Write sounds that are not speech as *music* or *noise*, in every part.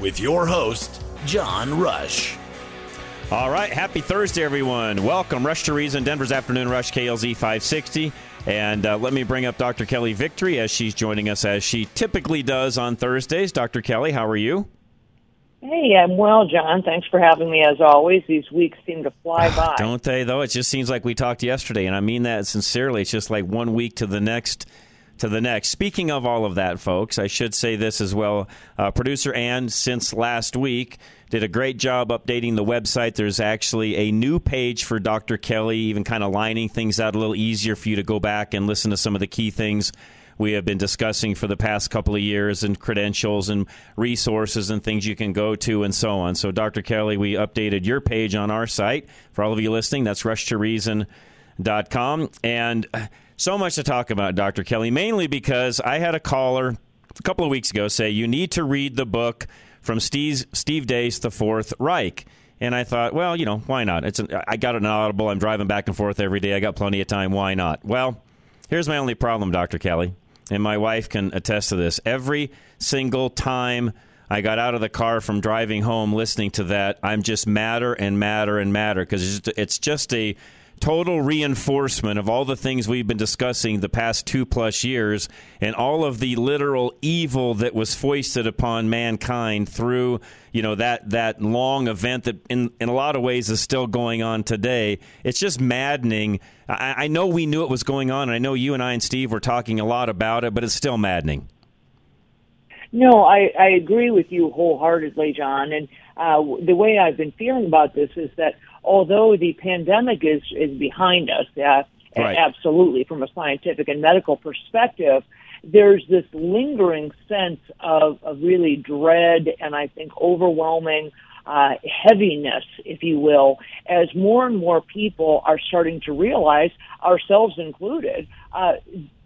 With your host, John Rush. All right, happy Thursday, everyone. Welcome, Rush to Reason, Denver's Afternoon Rush, KLZ 560. And uh, let me bring up Dr. Kelly Victory as she's joining us as she typically does on Thursdays. Dr. Kelly, how are you? Hey, I'm well, John. Thanks for having me as always. These weeks seem to fly by. Don't they, though? It just seems like we talked yesterday, and I mean that sincerely. It's just like one week to the next to the next. Speaking of all of that, folks, I should say this as well. Uh, producer Ann, since last week, did a great job updating the website. There's actually a new page for Dr. Kelly, even kind of lining things out a little easier for you to go back and listen to some of the key things we have been discussing for the past couple of years and credentials and resources and things you can go to and so on. So, Dr. Kelly, we updated your page on our site. For all of you listening, that's rushtoreason.com. And so much to talk about, Dr. Kelly, mainly because I had a caller a couple of weeks ago say, you need to read the book from Steve, Steve Deace, The Fourth Reich. And I thought, well, you know, why not? It's an, I got an audible. I'm driving back and forth every day. I got plenty of time. Why not? Well, here's my only problem, Dr. Kelly, and my wife can attest to this. Every single time I got out of the car from driving home listening to that, I'm just madder and madder and madder because it's just a total reinforcement of all the things we've been discussing the past two plus years and all of the literal evil that was foisted upon mankind through you know that that long event that in in a lot of ways is still going on today. It's just maddening. I, I know we knew it was going on and i know you and i and steve were talking a lot about it but it's still maddening. No, I, I agree with you wholeheartedly, John. And uh, the way I've been feeling about this is that although the pandemic is is behind us, uh, Right. absolutely from a scientific and medical perspective, there's this lingering sense of, of really dread and I think overwhelming uh, heaviness, if you will, as more and more people are starting to realize, ourselves included, uh,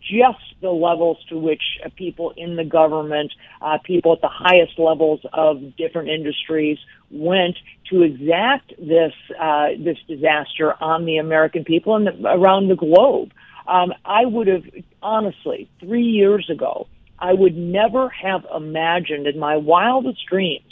just the levels to which uh, people in the government, uh, people at the highest levels of different industries went to exact this uh, this disaster on the American people and the, around the globe. Um, I would have honestly three years ago, I would never have imagined in my wildest dreams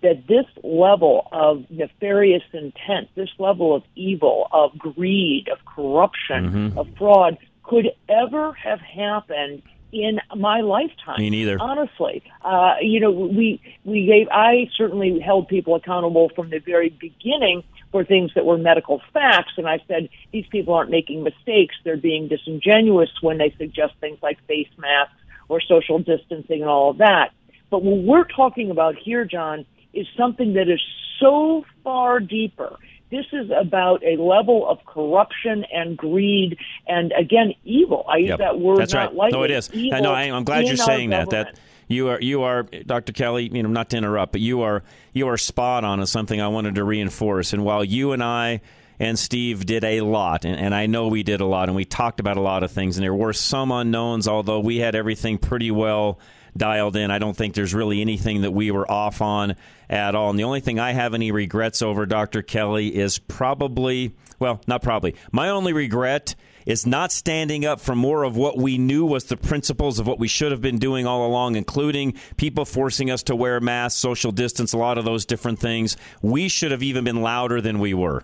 that this level of nefarious intent, this level of evil, of greed, of corruption, Mhm. of fraud could ever have happened in my lifetime. Me neither. Honestly, uh, you know, we we gave. I certainly held people accountable from the very beginning for things that were medical facts, and I said these people aren't making mistakes; they're being disingenuous when they suggest things like face masks or social distancing and all of that. But what we're talking about here, John, is something that is so far deeper. This is about a level of corruption and greed and again evil. I use Yep. that word That's not right. lightly. No, it is. Evil I know. I, I'm glad you're our saying that. government. That you are you are Dr. Kelly. You know, not to interrupt, but you are you are spot on. Is something I wanted to reinforce. And while you and I and Steve did a lot, and, and I know we did a lot, and we talked about a lot of things, and there were some unknowns. Although we had everything pretty well dialed in, I don't think there's really anything that we were off on at all. And the only thing I have any regrets over, Dr. Kelly, is probably well, not probably. My only regret is not standing up for more of what we knew was the principles of what we should have been doing all along, including people forcing us to wear masks, social distance, a lot of those different things. We should have even been louder than we were.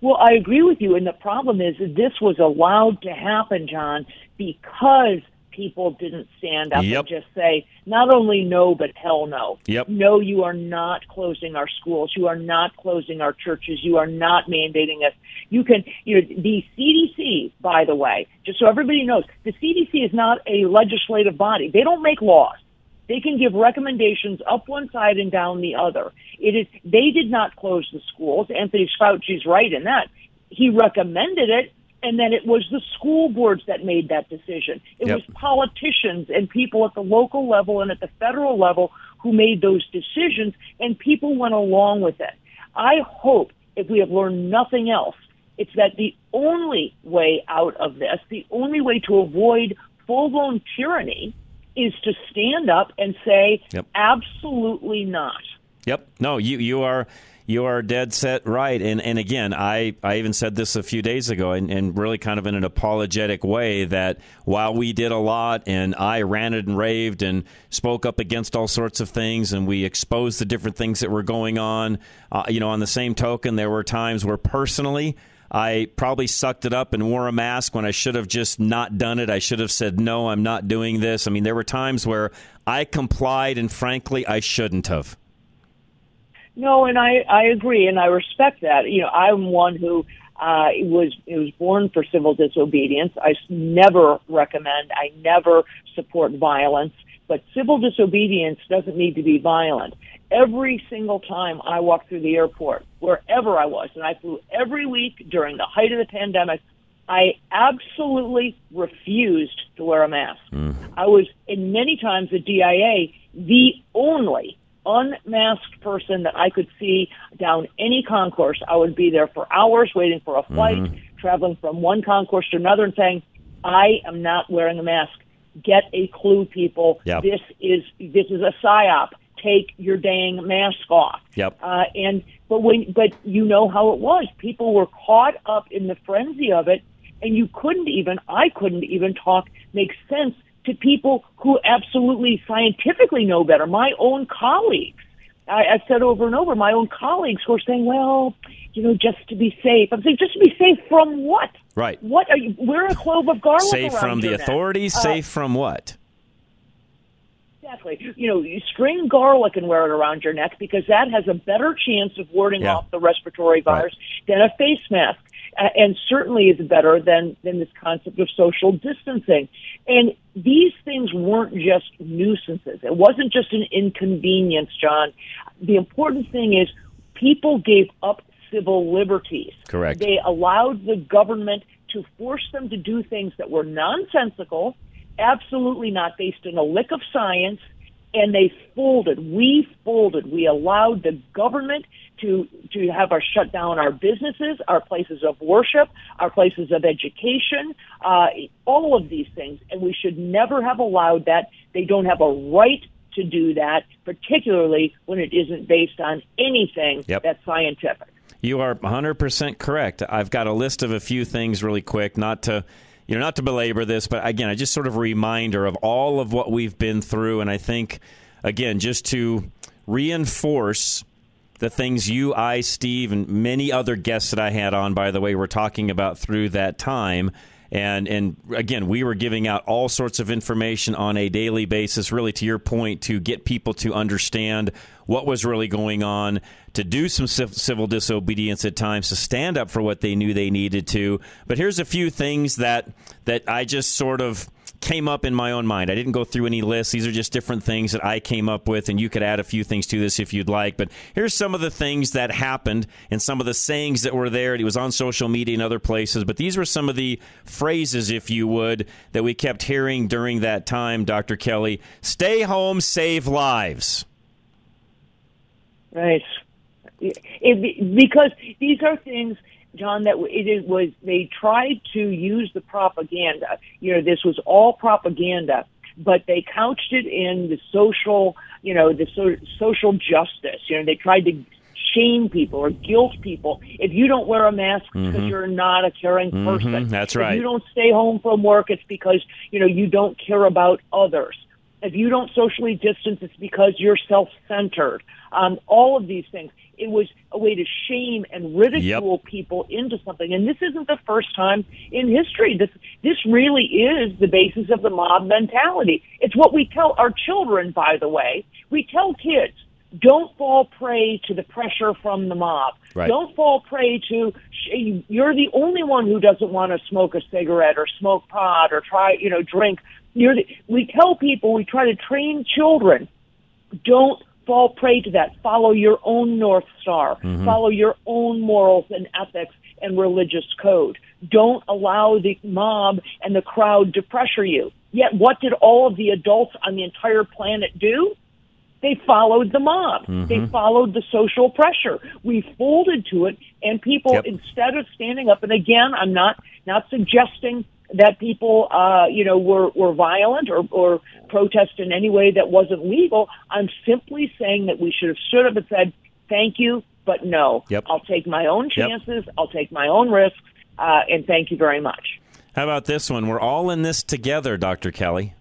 Well, I agree with you, and the problem is this was allowed to happen, John, because people didn't stand up Yep. and just say, not only no, but hell no. Yep. No, you are not closing our schools. You are not closing our churches. You are not mandating us. You can, you know, the CDC, by the way, just so everybody knows, the CDC is not a legislative body. They don't make laws. They can give recommendations up one side and down the other. It is, they did not close the schools. Anthony Fauci's right in that. He recommended it, and then it was the school boards that made that decision. It Yep. was politicians and people at the local level and at the federal level who made those decisions, and people went along with it. I hope if we have learned nothing else, it's that the only way out of this, the only way to avoid full blown tyranny, is to stand up and say, Yep. absolutely not. Yep. No, you you are you are dead set right. And and again, I I even said this a few days ago, and, and really kind of in an apologetic way that while we did a lot, and I ranted and raved and spoke up against all sorts of things, and we exposed the different things that were going on. Uh, you know, on the same token, there were times where personally. I probably sucked it up and wore a mask when I should have just not done it. I should have said, no, I'm not doing this. I mean, there were times where I complied, and frankly, I shouldn't have. No, and I I agree, and I respect that. You know, I'm one who uh, was was born for civil disobedience. I never recommend, I never support violence, but civil disobedience doesn't need to be violent. Every single time I walked through the airport, wherever I was, and I flew every week during the height of the pandemic, I absolutely refused to wear a mask. I was, in many times the DIA, the only unmasked person that I could see down any concourse. I would be there for hours waiting for a flight, traveling from one concourse to another and saying, I am not wearing a mask. Get a clue, people. Yep. This is this is a psyop. Take your dang mask off. Yep. Uh, and but when but you know how it was. People were caught up in the frenzy of it, and you couldn't even I couldn't even talk make sense to people who absolutely scientifically know better. My own colleagues. I, I've said over and over, my own colleagues who are saying, "Well, you know, just to be safe." I'm saying, "Just to be safe from what? Right. What are you? Wear a clove of garlic Safe from the authorities, Uh, safe from what? Exactly. You know, you string garlic and wear it around your neck because that has a better chance of warding Yeah. off the respiratory virus than a face mask. And certainly is better than, than this concept of social distancing. And these things weren't just nuisances. It wasn't just an inconvenience, John. The important thing is people gave up civil liberties. Correct. They allowed the government to force them to do things that were nonsensical, absolutely not based in a lick of science, and they folded. We folded. We allowed the government to to have our shut down our businesses, our places of worship, our places of education, uh, all of these things, and we should never have allowed that. They don't have a right to do that, particularly when it isn't based on anything Yep. that's scientific. You are 100% correct. I've got a list of a few things really quick, not to you know, not to belabor this, but again, I just sort of a reminder of all of what we've been through and I think again, just to reinforce the things you, I, Steve, and many other guests that I had on, by the way, were talking about through that time. And and again, we were giving out all sorts of information on a daily basis, really to your point, to get people to understand what was really going on, to do some civ- civil disobedience at times, to stand up for what they knew they needed to. But here's a few things that that I just sort of came up in my own mind. I didn't go through any lists. These are just different things that I came up with, and you could add a few things to this if you'd like. But here's some of the things that happened and some of the sayings that were there. It was on social media and other places, but these were some of the phrases, if you would, that we kept hearing during that time, Dr. Kelly. Stay home, save lives. Right. It, because these are things, John, that it was they tried to use the propaganda. You know, this was all propaganda, but they couched it in the social, you know, the so, social justice. You know, they tried to shame people or guilt people. If you don't wear a mask because mm-hmm. you're not a caring mm-hmm. person, that's If right. you don't stay home from work, it's because you know you don't care about others. If you don't socially distance, it's because you're self-centered. Um, all of these things. It was a way to shame and ridicule Yep. people into something. And this isn't the first time in history. This this really is the basis of the mob mentality. It's what we tell our children, by the way. We tell kids, don't fall prey to the pressure from the mob. Right. Don't fall prey to you're the only one who doesn't want to smoke a cigarette or smoke pot or try, you know, drink. You're the, we tell people, we try to train children don't fall prey to that. Follow your own North Star. Mm-hmm. Follow your own morals and ethics and religious code. Don't allow the mob and the crowd to pressure you. Yet, what did all of the adults on the entire planet do? They followed the mob. They mm-hmm. followed the social pressure. We folded to it, and people, Yep. instead of standing up, and again, I'm not not suggesting that people, uh, you know, were were violent or or protest in any way that wasn't legal. I'm simply saying that we should have stood up and said, "Thank you, but no. Yep. I'll take my own Yep. chances. I'll take my own risks, uh, and thank you very much." How about this one? We're all in this together, Dr. Kelly.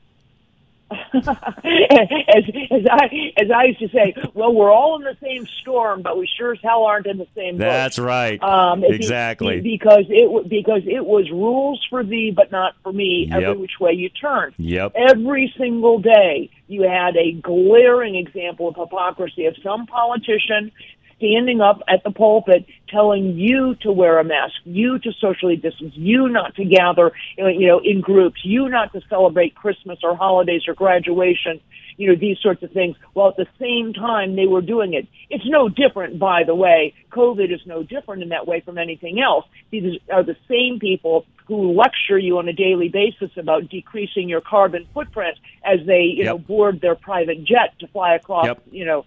*laughs* as, as I as I used to say, well, we're all in the same storm, but we sure as hell aren't in the same boat. That's right. Um, exactly. be- because it because it was rules for thee, but not for me. Every which way you turn. Yep. Every single day, you had a glaring example of hypocrisy of some politician standing up at the pulpit telling you to wear a mask, you to socially distance, you not to gather, you know, in groups, you not to celebrate Christmas or holidays or graduation, you know, these sorts of things. While at the same time they were doing it. It's no different, by the way. COVID is no different in that way from anything else. These are the same people who lecture you on a daily basis about decreasing your carbon footprint as they, you know, board their private jet to fly across, Yep. you know,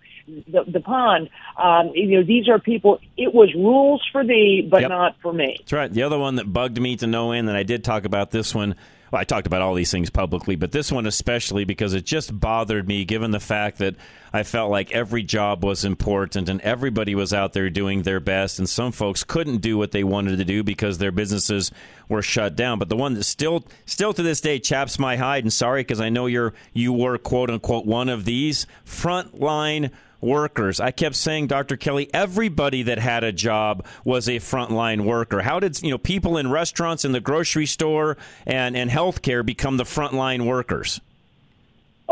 the, the pond. Um, you know, these are people. It was rules for thee, but Yep. not for me. That's right. The other one that bugged me to no end, and I did talk about this one. Well, I talked about all these things publicly, but this one especially because it just bothered me given the fact that I felt like every job was important and everybody was out there doing their best, and some folks couldn't do what they wanted to do because their businesses were shut down. But the one that still, still to this day chaps my hide, and sorry because I know you're you were quote unquote one of these frontline workers. I kept saying, Dr. Kelly, everybody that had a job was a frontline worker. How did you know people in restaurants, in the grocery store, and and healthcare become the frontline workers?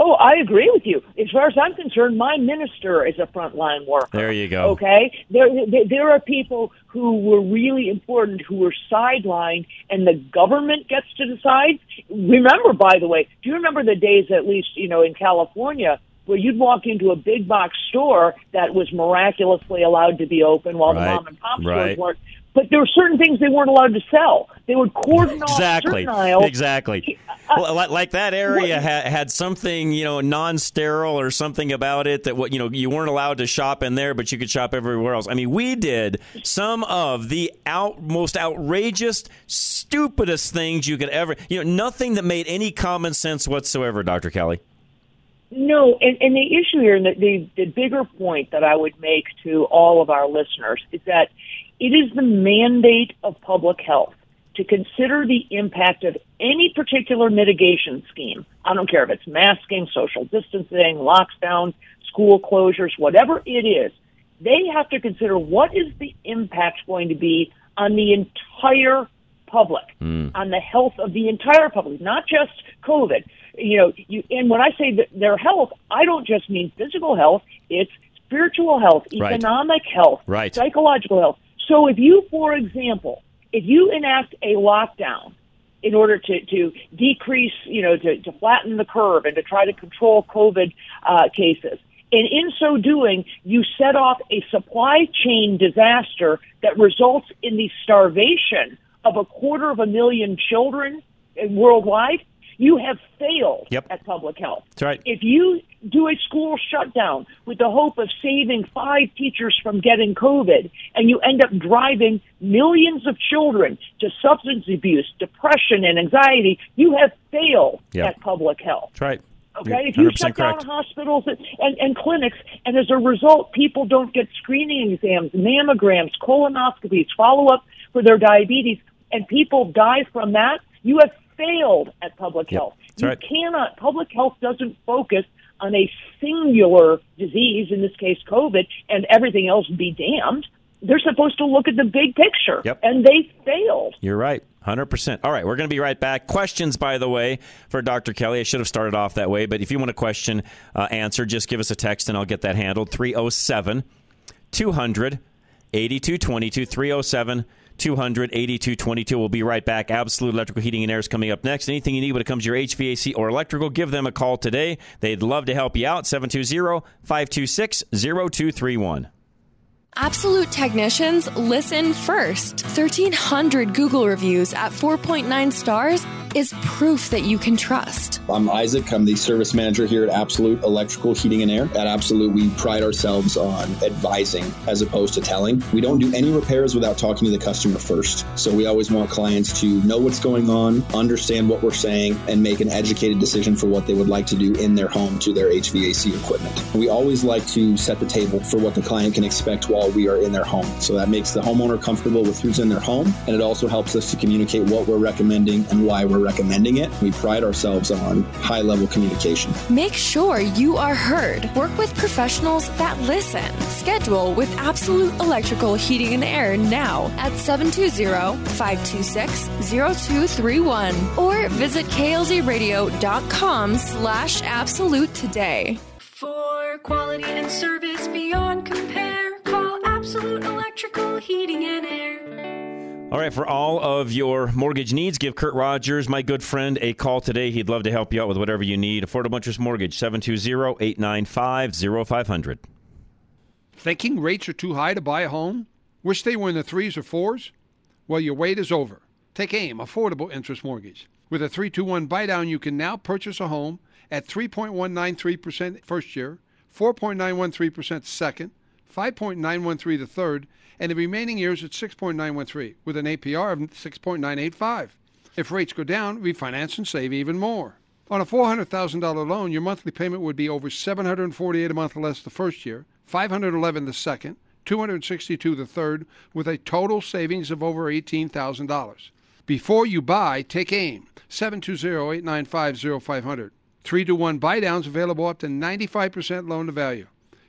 Oh, I agree with you. As far as I'm concerned, my minister is a frontline worker. There you go. Okay, there, there there are people who were really important who were sidelined, and the government gets to decide. Remember, by the way, do you remember the days, at least you know, in California, where you'd walk into a big box store that was miraculously allowed to be open while Right, the mom and pop stores right. weren't. But there were certain things they weren't allowed to sell. They would cordon off Exactly. certain aisles. Exactly. Uh, well, like, that area ha- had something, you know, non-sterile or something about it that what you know you weren't allowed to shop in there, but you could shop everywhere else. I mean, we did some of the out most outrageous, stupidest things you could ever. You know, nothing that made any common sense whatsoever, Doctor Kelly. No, and, and the issue here, and the, the, the bigger point that I would make to all of our listeners is that it is the mandate of public health to consider the impact of any particular mitigation scheme. I don't care if it's masking, social distancing, lockdown, school closures, whatever it is. They have to consider what is the impact going to be on the entire public, hmm. on the health of the entire public, not just COVID. You know, you, and when I say that their health, I don't just mean physical health, it's spiritual health, Right. economic health, Right. psychological health. So if you, for example, if you enact a lockdown in order to, to decrease, you know, to, to flatten the curve and to try to control COVID uh, cases, and in so doing, you set off a supply chain disaster that results in the starvation of a quarter of a million children worldwide, you have failed Yep. at public health. That's right. If you do a school shutdown with the hope of saving five teachers from getting COVID, and you end up driving millions of children to substance abuse, depression, and anxiety, you have failed Yep. at public health. That's right. Okay, if you shut down correct. hospitals and, and, and clinics, and as a result, people don't get screening exams, mammograms, colonoscopies, follow up for their diabetes, and people die from that, you have failed at public Yep, health. that's you right. cannot. Public health doesn't focus on a singular disease, in this case, COVID, and everything else be damned. They're supposed to look at the big picture, Yep. and they failed. You're right. 100%. All right, we're going to be right back. Questions, by the way, for Dr. Kelly. I should have started off that way, but if you want a question uh, answered, just give us a text and I'll get that handled. 307 200 8222. 307 200 8222. We'll be right back. Absolute Electrical Heating and Air is coming up next. Anything you need when it comes to your HVAC or electrical, give them a call today. They'd love to help you out. 720 526 0231. Absolute technicians listen first. 1,300 Google reviews at 4.9 stars is proof that you can trust. I'm Isaac. I'm the service manager here at Absolute Electrical Heating and Air. At Absolute, we pride ourselves on advising as opposed to telling. We don't do any repairs without talking to the customer first. So we always want clients to know what's going on, understand what we're saying, and make an educated decision for what they would like to do in their home to their HVAC equipment. We always like to set the table for what the client can expect while we are in their home. So that makes the homeowner comfortable with who's in their home, and it also helps us to communicate what we're recommending and why we're recommending it. We pride ourselves on high level communication. Make sure you are heard. Work with professionals that listen. Schedule with Absolute Electrical Heating and Air now at 720-526-0231 or visit klzradio.com slash absolute today. For quality and service beyond compare, call Absolute Electrical Heating and Air. All right, for all of your mortgage needs, give Kurt Rogers, my good friend, a call today. He'd love to help you out with whatever you need. Affordable Interest Mortgage, 720-895-0500. Thinking rates are too high to buy a home? Wish they were in the threes or fours? Well, your wait is over. Take AIM, Affordable Interest Mortgage. With a 321 buy down, you can now purchase a home at 3.193% first year, 4.913% second, 5.913 the third, and the remaining years at 6.913 with an APR of 6.985. If rates go down, refinance and save even more. On a $400,000 loan, your monthly payment would be over 748 a month less the first year, 511 the second, 262 the third, with a total savings of over $18,000. Before you buy, take AIM 720-895-0500. 3 to 1 buy downs available up to 95% loan to value.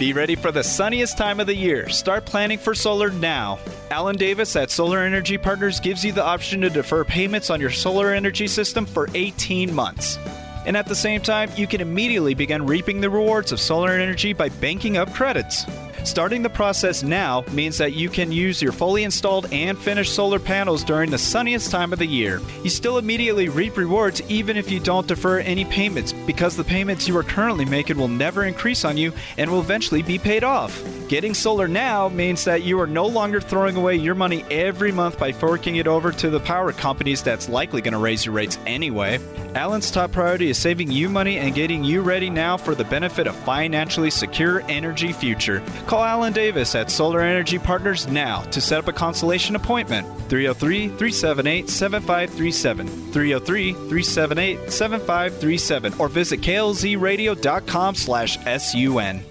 Be ready for the sunniest time of the year. Start planning for solar now. Alan Davis at Solar Energy Partners gives you the option to defer payments on your solar energy system for 18 months. And at the same time, you can immediately begin reaping the rewards of solar energy by banking up credits. Starting the process now means that you can use your fully installed and finished solar panels during the sunniest time of the year. You still immediately reap rewards even if you don't defer any payments because the payments you are currently making will never increase on you and will eventually be paid off. Getting solar now means that you are no longer throwing away your money every month by forking it over to the power companies that's likely going to raise your rates anyway. Alan's top priority is saving you money and getting you ready now for the benefit of financially secure energy future. Call Alan Davis at Solar Energy Partners now to set up a consultation appointment. 303 378 7537. 303 378 7537 or visit klzradio.com slash sun.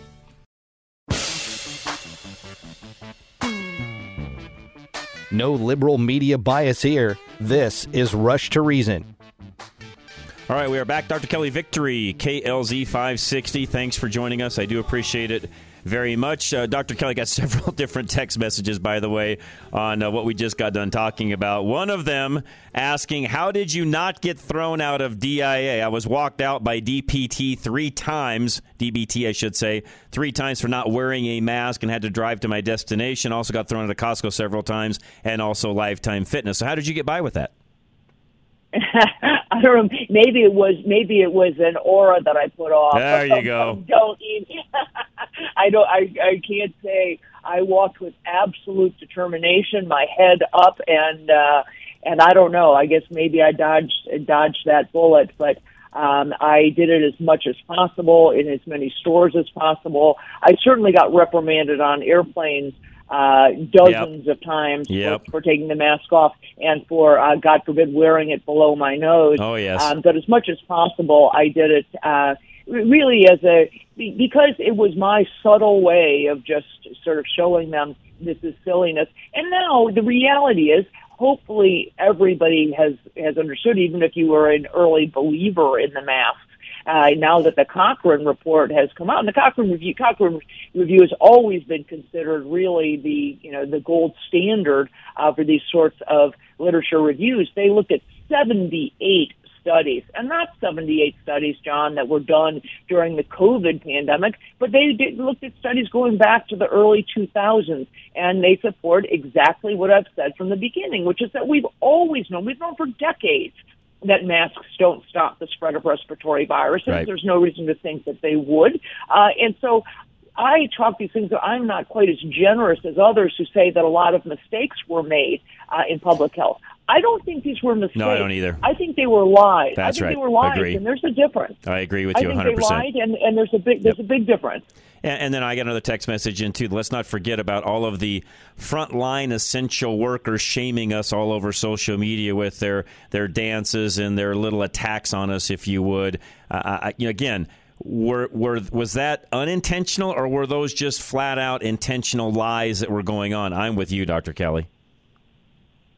No liberal media bias here. This is Rush to Reason. All right, we are back. Dr. Kelly Victory, KLZ 560. Thanks for joining us. I do appreciate it very much. Uh, Dr. Kelly got *laughs* several different text messages, by the way, on uh, what we just got done talking about. One of them asking, How did you not get thrown out of DIA? I was walked out by DPT three times, DBT, I should say, three times for not wearing a mask and had to drive to my destination. Also got thrown out of Costco several times and also Lifetime Fitness. So, how did you get by with that? *laughs* *laughs* I don't know. Maybe it was maybe it was an aura that I put off. There you *laughs* go. don't eat. *laughs* I don't. I I can't say. I walked with absolute determination, my head up, and uh, and I don't know. I guess maybe I dodged dodged that bullet, but Um, I did it as much as possible in as many stores as possible. I certainly got reprimanded on airplanes uh, dozens yep. of times yep. for, for, taking the mask off and for, uh, God forbid, wearing it below my nose. Oh, yes. Um, but as much as possible, I did it uh, really as a, because it was my subtle way of just sort of showing them this is silliness. And now the reality is, hopefully everybody has, has understood, even if you were an early believer in the mask, uh, now that the Cochrane report has come out. And the Cochrane review, Cochrane review has always been considered really the, you know, the gold standard uh, for these sorts of literature reviews. They looked at 78 studies, and not 78 studies, John, that were done during the COVID pandemic, but they did, looked at studies going back to the early 2000s, and they support exactly what I've said from the beginning, which is that we've always known, we've known for decades that masks don't stop the spread of respiratory viruses. Right. There's no reason to think that they would. Uh, and so I talk these things. I'm not quite as generous as others who say that a lot of mistakes were made uh, in public health. I don't think these were mistakes. No, I don't either. I think they were lies. That's I think right. they were lies, Agree. and there's a difference. I agree with I you think 100. they lied, and, and there's a big there's Yep. a big difference. And, and then I got another text message in too. Let's not forget about all of the frontline essential workers shaming us all over social media with their their dances and their little attacks on us, if you would. Uh, I, you know, again. Were, were was that unintentional or were those just flat out intentional lies that were going on? I'm with you, Dr. Kelly.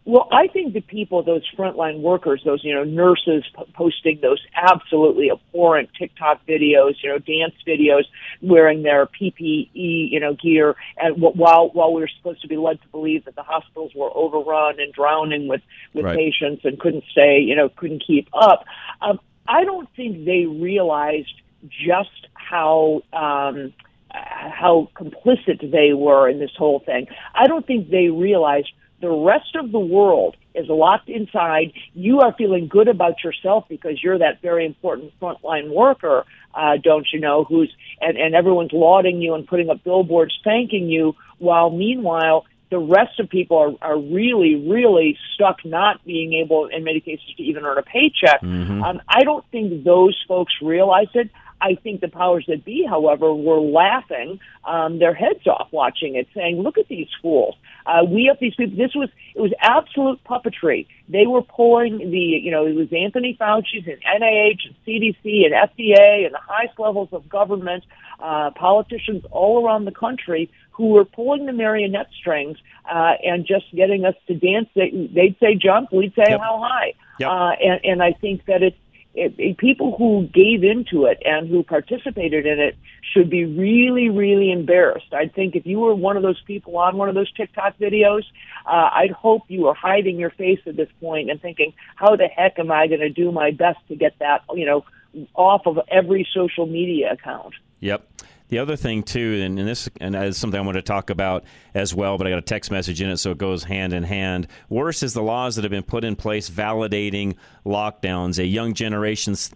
Well, I think the people, those frontline workers, those you know nurses p- posting those absolutely abhorrent TikTok videos, you know dance videos, wearing their PPE, you know gear, and w- while while we were supposed to be led to believe that the hospitals were overrun and drowning with with Right. patients and couldn't stay, you know, couldn't keep up. Um, I don't think they realized just how. Um, how complicit they were in this whole thing. I don't think they realized the rest of the world is locked inside. You are feeling good about yourself because you're that very important frontline worker, uh, don't you know, who's, and, and everyone's lauding you and putting up billboards thanking you, while meanwhile, the rest of people are, are really, really stuck not being able, in many cases, to even earn a paycheck. Mm-hmm. Um, I don't think those folks realize it. I think the powers that be, however, were laughing um, their heads off watching it, saying, "Look at these fools. Uh, we have these people. This was it was absolute puppetry. They were pulling the, you know, it was Anthony Fauci's and NIH and CDC and FDA and the highest levels of government, uh, politicians all around the country who were pulling the marionette strings uh, and just getting us to dance. They, they'd say jump, we'd say Yep. how high. Yep. Uh, and, and I think that it's it, it, people who gave into it and who participated in it should be really, really embarrassed. I think if you were one of those people on one of those TikTok videos, uh, I'd hope you were hiding your face at this point and thinking, how the heck am I going to do my best to get that, you know, off of every social media account? Yep. The other thing too, and, and this and is something I want to talk about as well, but I got a text message in it, so it goes hand in hand. Worse is the laws that have been put in place validating lockdowns. A young generations,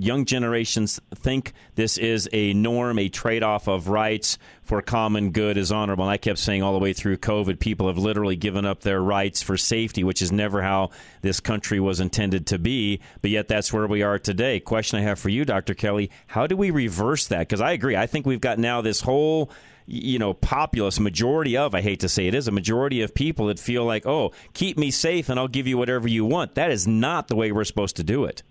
young generations think this is a norm, a trade-off of rights for common good is honorable. And I kept saying all the way through COVID, people have literally given up their rights for safety, which is never how this country was intended to be. But yet, that's where we are today. Question I have for you, Dr. Kelly: How do we reverse that? Because I agree. I think we've got now this whole you know, populace majority of, I hate to say it is, a majority of people that feel like, oh, keep me safe and I'll give you whatever you want. That is not the way we're supposed to do it.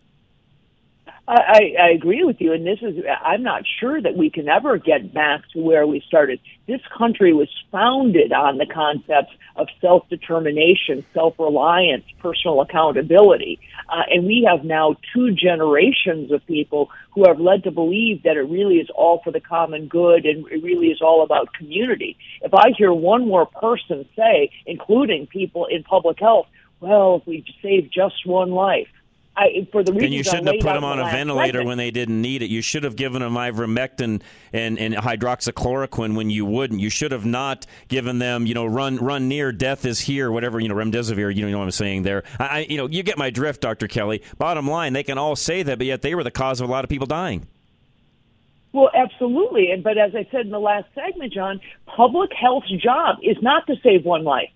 I, I agree with you, and this is, I'm not sure that we can ever get back to where we started. This country was founded on the concepts of self-determination, self-reliance, personal accountability. Uh, and we have now two generations of people who have led to believe that it really is all for the common good and it really is all about community. If I hear one more person say, including people in public health, well, if we save just one life, I, for the And you shouldn't have put them on a ventilator segment. when they didn't need it. You should have given them ivermectin and, and hydroxychloroquine when you wouldn't. You should have not given them, you know, run run near, death is here, whatever, you know, remdesivir. You know what I'm saying there. I, I, you know, you get my drift, Dr. Kelly. Bottom line, they can all say that, but yet they were the cause of a lot of people dying. Well, absolutely. And but as I said in the last segment, John, public health's job is not to save one life.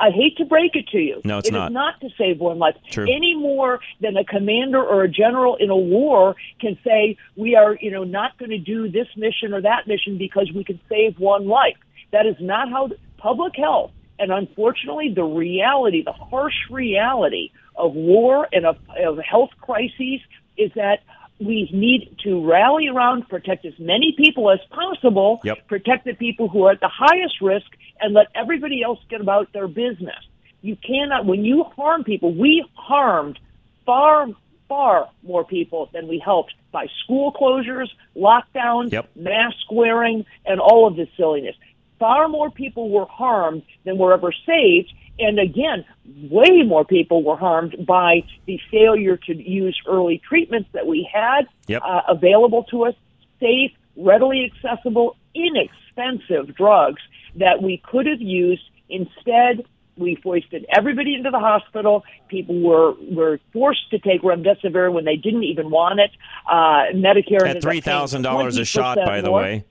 I hate to break it to you. No, it's It is not. not to save one life. True. Any more than a commander or a general in a war can say, we are, you know, not going to do this mission or that mission because we can save one life. That is not how public health, and unfortunately, the reality, the harsh reality of war and of, of health crises is that we need to rally around, protect as many people as possible, Yep. protect the people who are at the highest risk, and let everybody else get about their business. You cannot, when you harm people, we harmed far, far more people than we helped by school closures, lockdowns, Yep. mask wearing, and all of this silliness. Far more people were harmed than were ever saved. And again, way more people were harmed by the failure to use early treatments that we had Yep. uh, available to us, safe, readily accessible, inexpensive drugs that we could have used. Instead, we foisted everybody into the hospital. People were were forced to take remdesivir when they didn't even want it. Uh, Medicare At three thousand dollars a shot, 20% by the way.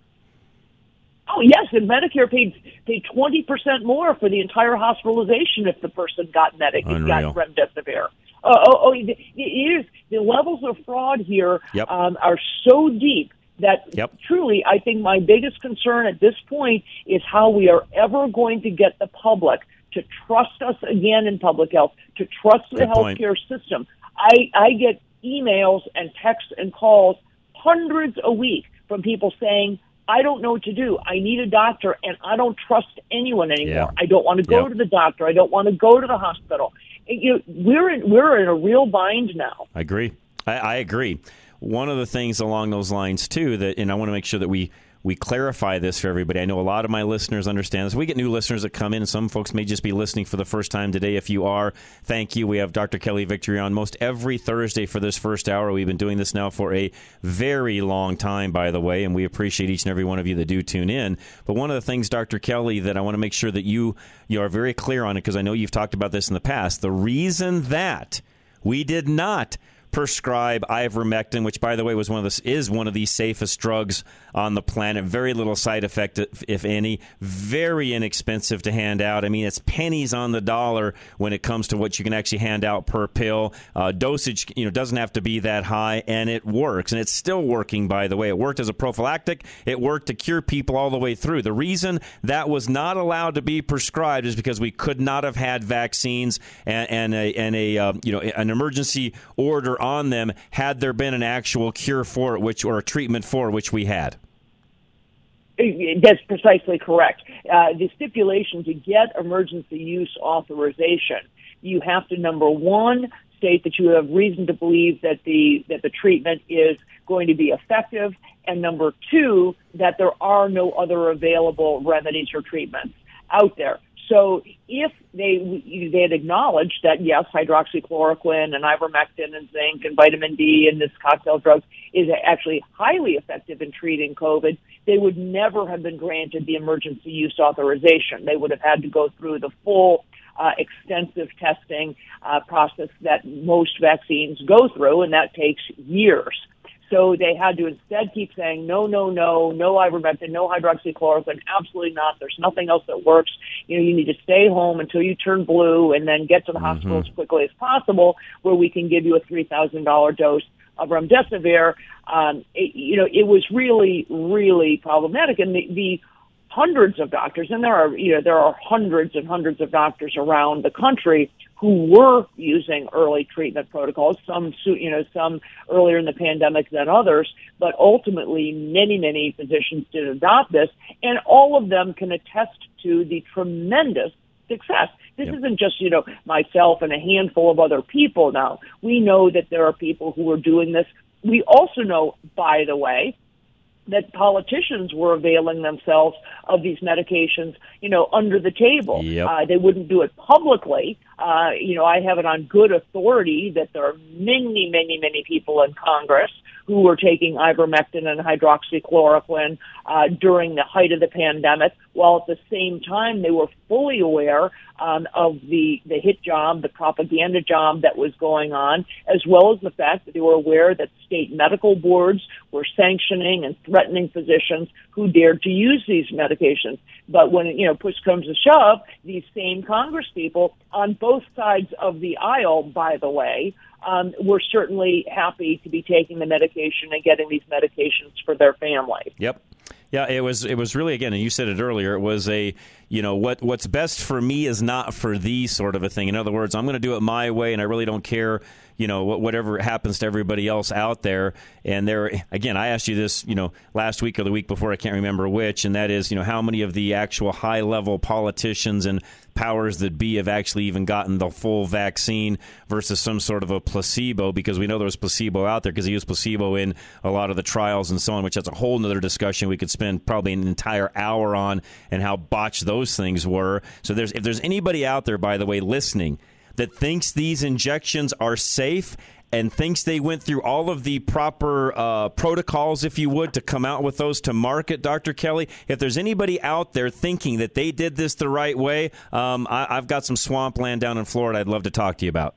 Oh yes, and Medicare paid paid twenty percent more for the entire hospitalization if the person got medic got remdesivir. Oh, oh, oh, it it is the levels of fraud here Yep. um, are so deep that Yep. truly, I think my biggest concern at this point is how we are ever going to get the public to trust us again in public health, to trust the Good point. healthcare system. I, I get emails and texts and calls hundreds a week from people saying, I don't know what to do. I need a doctor and I don't trust anyone anymore. Yeah. I don't want to go Yep. to the doctor. I don't want to go to the hospital. You know, we're in, we're in a real bind now. I agree. I, I agree. One of the things along those lines too that, and I want to make sure that we we clarify this for everybody. I know a lot of my listeners understand this. We get new listeners that come in, some folks may just be listening for the first time today. If you are, thank you. We have Dr. Kelly Victory on most every Thursday for this first hour. We've been doing this now for a very long time, by the way, and we appreciate each and every one of you that do tune in. But one of the things, Dr. Kelly, that I want to make sure that you you are very clear on it because I know you've talked about this in the past. The reason that we did not prescribe ivermectin, which, by the way, was one of the is one of the safest drugs on the planet. Very little side effect, if- if any. Very inexpensive to hand out. I mean, it's pennies on the dollar when it comes to what you can actually hand out per pill. Uh, dosage, you know, doesn't have to be that high, and it works, and it's still working. By the way, it worked as a prophylactic. It worked to cure people all the way through. The reason that was not allowed to be prescribed is because we could not have had vaccines and, and a, and a uh, you know an emergency order on them had there been an actual cure for it, which or a treatment for it, which we had. That's precisely correct. Uh, the stipulation to get emergency use authorization, you have to number one state that you have reason to believe that the that the treatment is going to be effective, and number two that there are no other available remedies or treatments out there. So if they they had acknowledged that yes, hydroxychloroquine and ivermectin and zinc and vitamin D and this cocktail drug is actually highly effective in treating COVID, they would never have been granted the emergency use authorization. They would have had to go through the full uh, extensive testing uh, process that most vaccines go through, and that takes years. So they had to instead keep saying, no, no, no, no ivermectin, no hydroxychloroquine, absolutely not. There's nothing else that works. You know, you need to stay home until you turn blue and then get to the hospital as quickly as possible where we can give you a $3,000 dose of remdesivir. Um, it, you know, it was really, really problematic. And the, the hundreds of doctors, and there are, you know, there are hundreds and hundreds of doctors around the country who were using early treatment protocols, some, you know, some earlier in the pandemic than others, but ultimately many, many physicians did adopt this, and all of them can attest to the tremendous success. This isn't just, you know, myself and a handful of other people now. We know that there are people who are doing this. We also know, by the way, that politicians were availing themselves of these medications, you know, under the table. Yep. Uh, they wouldn't do it publicly, Uh, you know, I have it on good authority that there are many, many, many people in Congress who were taking ivermectin and hydroxychloroquine uh, during the height of the pandemic, while at the same time they were fully aware um, of the the hit job, the propaganda job that was going on, as well as the fact that they were aware that state medical boards were sanctioning and threatening physicians who dared to use these medications. But when you know push comes to shove, these same Congress people on both sides of the aisle, by the way, um, were certainly happy to be taking the medication and getting these medications for their family. Yep. Yeah, it was it was really again, and you said it earlier. It was a you know what what's best for me is not for thee sort of a thing. In other words, I'm going to do it my way, and I really don't care you know whatever happens to everybody else out there. And there again, I asked you this you know last week or the week before, I can't remember which, and that is you know how many of the actual high level politicians and powers that be have actually even gotten the full vaccine versus some sort of a placebo because we know there's placebo out there because they use placebo in a lot of the trials and so on, which that's a whole other discussion we could spend probably an entire hour on and how botched those things were. So there's if there's anybody out there, by the way, listening that thinks these injections are safe and thinks they went through all of the proper uh, protocols, if you would, to come out with those to market, Dr. Kelly. If there's anybody out there thinking that they did this the right way, um, I, have got some swampland down in Florida I'd love to talk to you about.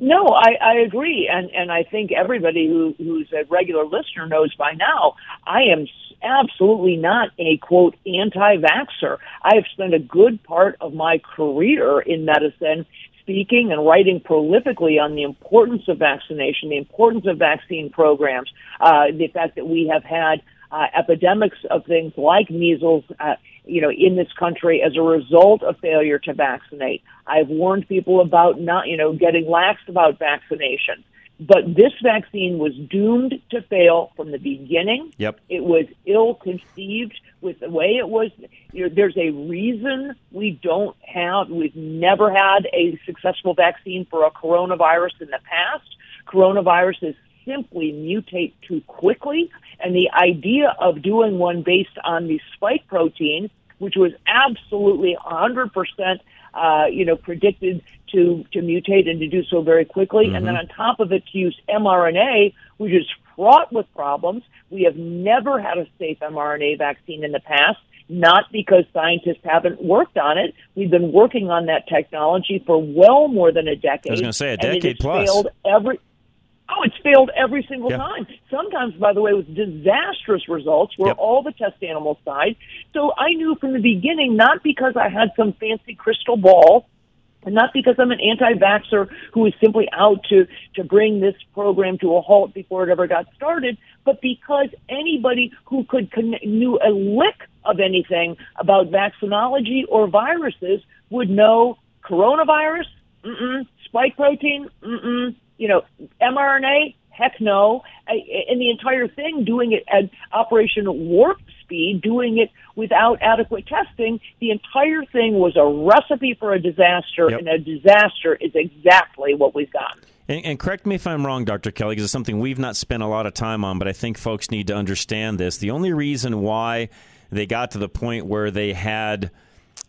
No, I, I agree, and and I think everybody who who's a regular listener knows by now. I am absolutely not a quote anti-vaxer. I have spent a good part of my career in medicine speaking and writing prolifically on the importance of vaccination, the importance of vaccine programs, uh, the fact that we have had uh, epidemics of things like measles, uh, you know, in this country as a result of failure to vaccinate. I've warned people about not, you know, getting lax about vaccination. But this vaccine was doomed to fail from the beginning. Yep. It was ill conceived with the way it was. You know, there's a reason we don't have, we've never had a successful vaccine for a coronavirus in the past. Coronaviruses simply mutate too quickly. And the idea of doing one based on the spike protein, which was absolutely 100% uh, you know, predicted to, to mutate and to do so very quickly. Mm-hmm. And then mm-hmm. on top of it, to use mRNA, which is fraught with problems. We have never had a safe mRNA vaccine in the past not because scientists haven't worked on it. We've been working on that technology for well more than a decade. I was going to say a decade plus. Failed every. Oh, it's failed every single yeah. time. Sometimes, by the way, with disastrous results where yep. all the test animals died. So I knew from the beginning, not because I had some fancy crystal ball and not because I'm an anti-vaxxer who is simply out to, to bring this program to a halt before it ever got started, but because anybody who could con- knew a lick of anything about vaccinology or viruses would know coronavirus, mm-mm, spike protein, mm-mm, you know, mRNA, heck no, and the entire thing doing it at Operation Warp speed, doing it without adequate testing, the entire thing was a recipe for a disaster, yep. and a disaster is exactly what we've got. And, and, correct me if I'm wrong, Dr. Kelly, because it's something we've not spent a lot of time on, but I think folks need to understand this. The only reason why they got to the point where they had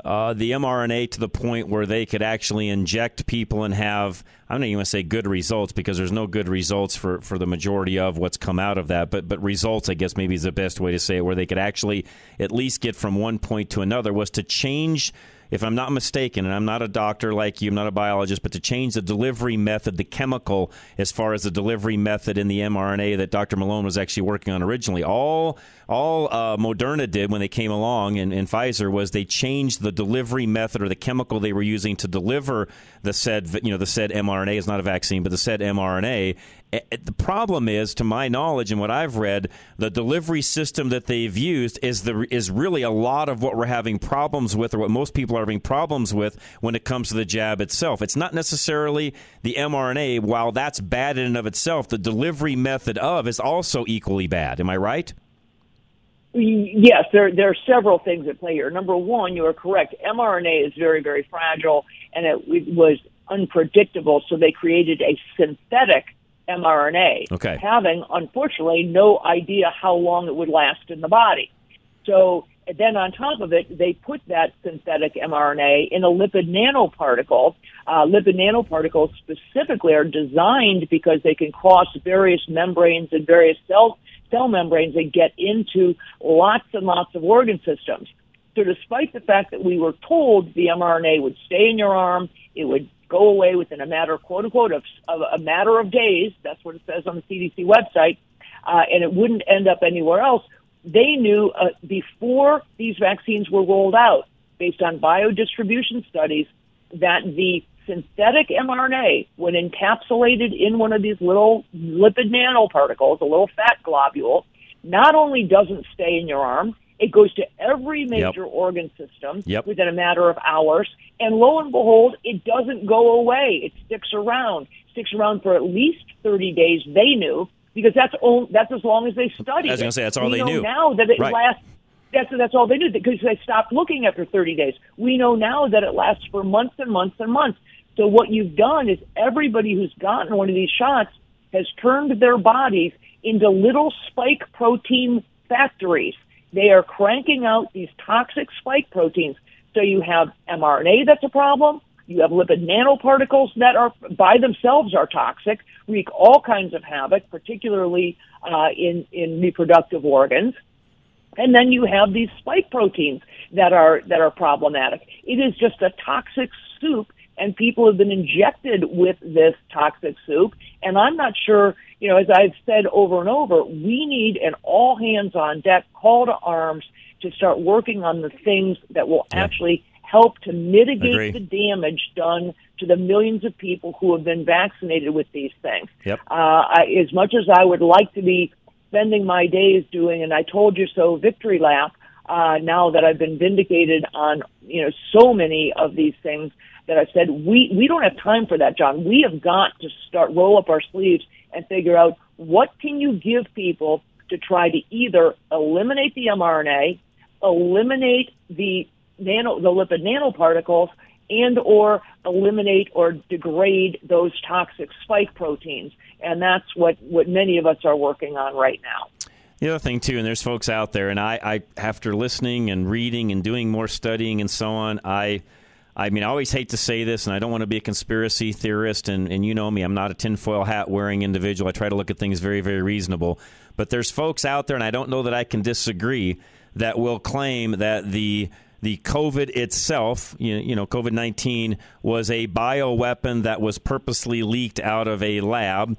uh, the mRNA to the point where they could actually inject people and have I'm not even to say good results because there's no good results for, for the majority of what's come out of that, but but results I guess maybe is the best way to say it where they could actually at least get from one point to another was to change if I'm not mistaken, and I'm not a doctor like you, I'm not a biologist, but to change the delivery method, the chemical, as far as the delivery method in the mRNA that Dr. Malone was actually working on originally. All all uh, Moderna did when they came along and, and Pfizer was they changed the delivery method or the chemical they were using to deliver the said you know the said mRNA is not a vaccine, but the said mRNA, the problem is, to my knowledge and what I've read, the delivery system that they've used is the is really a lot of what we're having problems with, or what most people are having problems with when it comes to the jab itself. It's not necessarily the mRNA. While that's bad in and of itself, the delivery method of is also equally bad. Am I right? Yes, there there are several things at play here. Number one, you are correct. mRNA is very very fragile, and it, it was unpredictable. So they created a synthetic mRNA, okay. having unfortunately no idea how long it would last in the body. So then on top of it, they put that synthetic mRNA in a lipid nanoparticle. Uh, lipid nanoparticles specifically are designed because they can cross various membranes and various cell cell membranes and get into lots and lots of organ systems. So despite the fact that we were told the mRNA would stay in your arm, it would go away within a matter, quote unquote, of, of a matter of days. That's what it says on the CDC website, uh, and it wouldn't end up anywhere else. They knew uh, before these vaccines were rolled out, based on biodistribution studies, that the synthetic mRNA, when encapsulated in one of these little lipid nanoparticles, a little fat globule, not only doesn't stay in your arm, it goes to every major yep. organ system yep. within a matter of hours. And lo and behold, it doesn't go away. It sticks around, sticks around for at least 30 days, they knew, because that's all, that's as long as they studied. I was going to say, that's all we they know knew. now that it right. lasts. That's, that's all they knew because they stopped looking after 30 days. We know now that it lasts for months and months and months. So what you've done is everybody who's gotten one of these shots has turned their bodies into little spike protein factories they are cranking out these toxic spike proteins. So you have mRNA that's a problem. You have lipid nanoparticles that are by themselves are toxic, wreak all kinds of havoc, particularly uh, in in reproductive organs. And then you have these spike proteins that are that are problematic. It is just a toxic soup, and people have been injected with this toxic soup. And I'm not sure you know, as I've said over and over, we need an all hands on deck call to arms to start working on the things that will yeah. actually help to mitigate Agree. the damage done to the millions of people who have been vaccinated with these things. Yep. Uh, I, as much as I would like to be spending my days doing, and I told you so, victory lap. Uh, now that I've been vindicated on, you know, so many of these things that I said, we, we don't have time for that, John. We have got to start roll up our sleeves and figure out what can you give people to try to either eliminate the mRNA, eliminate the nano, the lipid nanoparticles, and or eliminate or degrade those toxic spike proteins. And that's what, what many of us are working on right now. The other thing too, and there's folks out there, and I, I after listening and reading and doing more studying and so on, I I mean, I always hate to say this, and I don't want to be a conspiracy theorist, and, and you know me, I'm not a tinfoil hat wearing individual. I try to look at things very, very reasonable. But there's folks out there, and I don't know that I can disagree, that will claim that the the COVID itself, you, know, COVID 19 was a bioweapon that was purposely leaked out of a lab.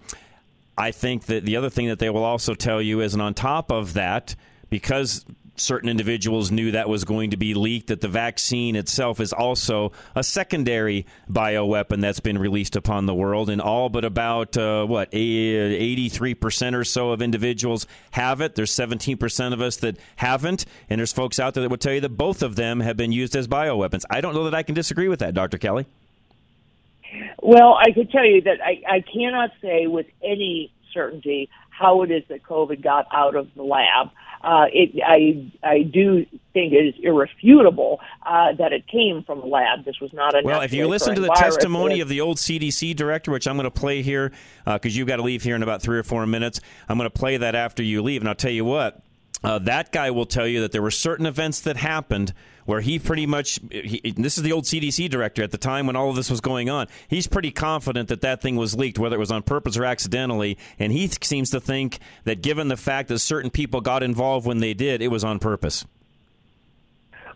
I think that the other thing that they will also tell you is, and on top of that, because certain individuals knew that was going to be leaked, that the vaccine itself is also a secondary bioweapon that's been released upon the world. And all but about, uh, what, 83% or so of individuals have it. There's 17% of us that haven't. And there's folks out there that would tell you that both of them have been used as bioweapons. I don't know that I can disagree with that, Dr. Kelly. Well, I could tell you that I, I cannot say with any certainty how it is that COVID got out of the lab. Uh, it, I, I do think it is irrefutable uh, that it came from a lab. This was not a well. If you listen to the testimony of the old CDC director, which I'm going to play here because uh, you've got to leave here in about three or four minutes, I'm going to play that after you leave, and I'll tell you what. Uh, that guy will tell you that there were certain events that happened where he pretty much he, this is the old CDC director at the time when all of this was going on. He's pretty confident that that thing was leaked, whether it was on purpose or accidentally, and he seems to think that given the fact that certain people got involved when they did, it was on purpose.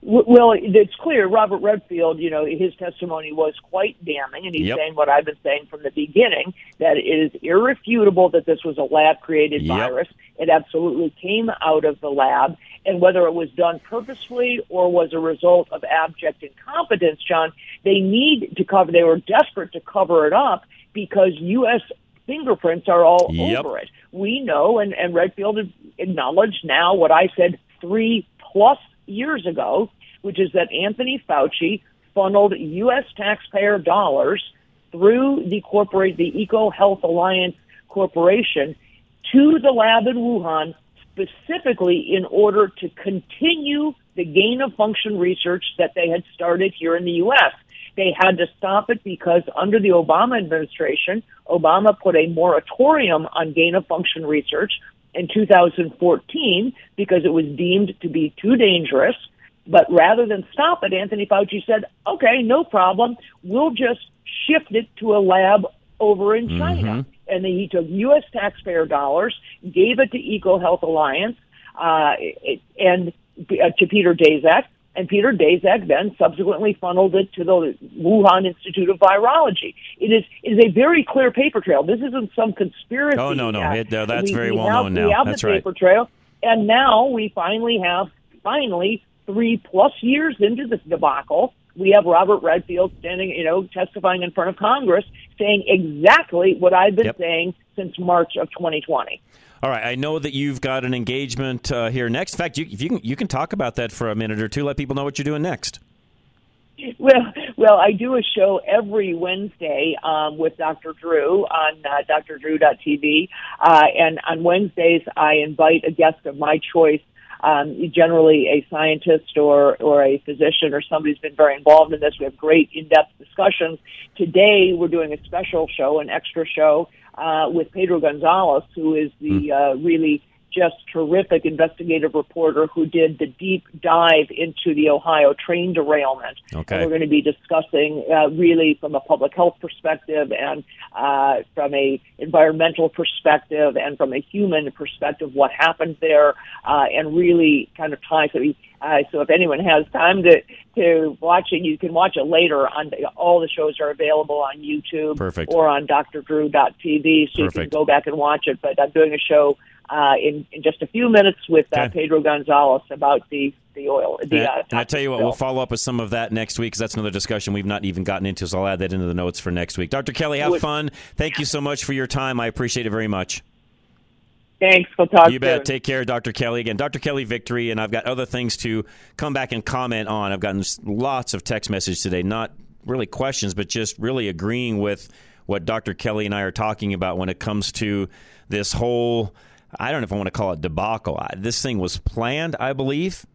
Well, it's clear Robert Redfield, you know, his testimony was quite damning, and he's yep. saying what I've been saying from the beginning that it is irrefutable that this was a lab created yep. virus. It absolutely came out of the lab, and whether it was done purposefully or was a result of abject incompetence, John, they need to cover, they were desperate to cover it up because U.S. fingerprints are all yep. over it. We know, and, and Redfield acknowledged now what I said three plus years ago, which is that Anthony Fauci funneled U.S. taxpayer dollars through the corporate, the EcoHealth Alliance Corporation to the lab in Wuhan specifically in order to continue the gain of function research that they had started here in the U.S. They had to stop it because under the Obama administration, Obama put a moratorium on gain of function research in 2014 because it was deemed to be too dangerous. But rather than stop it, Anthony Fauci said, okay, no problem. We'll just shift it to a lab over in China. Mm-hmm. And then he took U.S. taxpayer dollars, gave it to EcoHealth Alliance, uh, and uh, to Peter Daszak, and Peter Daszak then subsequently funneled it to the Wuhan Institute of Virology. It is it is a very clear paper trail. This isn't some conspiracy. Oh no, no, it, uh, that's we, very we well have, known now. We have that's the right. paper trail, and now we finally have finally three plus years into this debacle. We have Robert Redfield standing, you know, testifying in front of Congress, saying exactly what I've been Yep. saying since March of 2020. All right, I know that you've got an engagement uh, here next. In fact, you, if you can you can talk about that for a minute or two. Let people know what you're doing next. Well, well, I do a show every Wednesday um, with Dr. Drew on uh, drdrew.tv, uh, and on Wednesdays I invite a guest of my choice, um, generally a scientist or or a physician or somebody who's been very involved in this. We have great in-depth discussions. Today we're doing a special show, an extra show uh, with Pedro Gonzalez, who is the uh, really just terrific investigative reporter who did the deep dive into the Ohio train derailment. Okay. And we're going to be discussing uh, really from a public health perspective and uh, from a environmental perspective and from a human perspective what happened there uh, and really kind of ties it. Uh, so if anyone has time to to watch it, you can watch it later. On all the shows are available on YouTube Perfect. or on drdrew.tv, so you can go back and watch it. But I'm doing a show uh, in, in just a few minutes with uh, Okay. Pedro Gonzalez about the the oil. The, and, uh, and I tell you what, we'll follow up with some of that next week because that's another discussion we've not even gotten into. So I'll add that into the notes for next week. Dr. Kelly, have fun. Thank you so much for your time. I appreciate it very much. Thanks. We'll talk You bet. Take care, Dr. Kelly. Again, Dr. Kelly Victory, and I've got other things to come back and comment on. I've gotten lots of text messages today, not really questions, but just really agreeing with what Dr. Kelly and I are talking about when it comes to this whole, I don't know if I want to call it debacle. This thing was planned, I believe.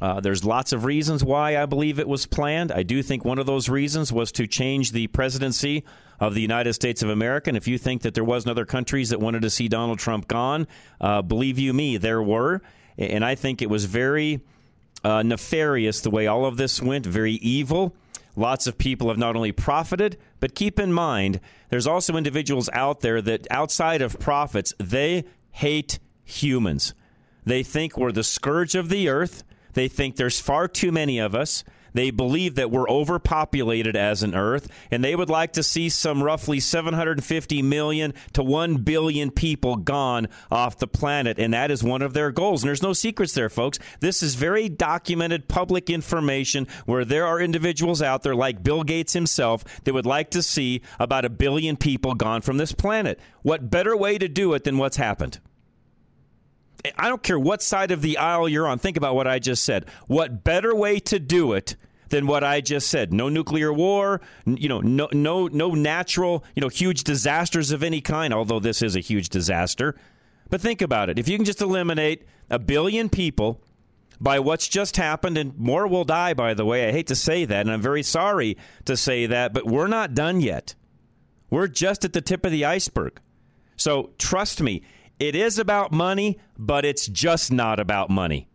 Uh, there's lots of reasons why I believe it was planned. I do think one of those reasons was to change the presidency of the United States of America. And if you think that there wasn't other countries that wanted to see Donald Trump gone, uh, believe you me, there were. And I think it was very uh, nefarious the way all of this went, very evil. Lots of people have not only profited, but keep in mind, there's also individuals out there that outside of profits, they hate humans. They think we're the scourge of the earth. They think there's far too many of us. They believe that we're overpopulated as an Earth, and they would like to see some roughly 750 million to 1 billion people gone off the planet. And that is one of their goals. And there's no secrets there, folks. This is very documented public information where there are individuals out there, like Bill Gates himself, that would like to see about a billion people gone from this planet. What better way to do it than what's happened? I don't care what side of the aisle you're on. Think about what I just said. What better way to do it than what I just said? No nuclear war, you know, no no no natural, you know, huge disasters of any kind, although this is a huge disaster. But think about it. If you can just eliminate a billion people by what's just happened, and more will die, by the way. I hate to say that, and I'm very sorry to say that, but we're not done yet. We're just at the tip of the iceberg. So trust me, it is about money, but it's just not about money.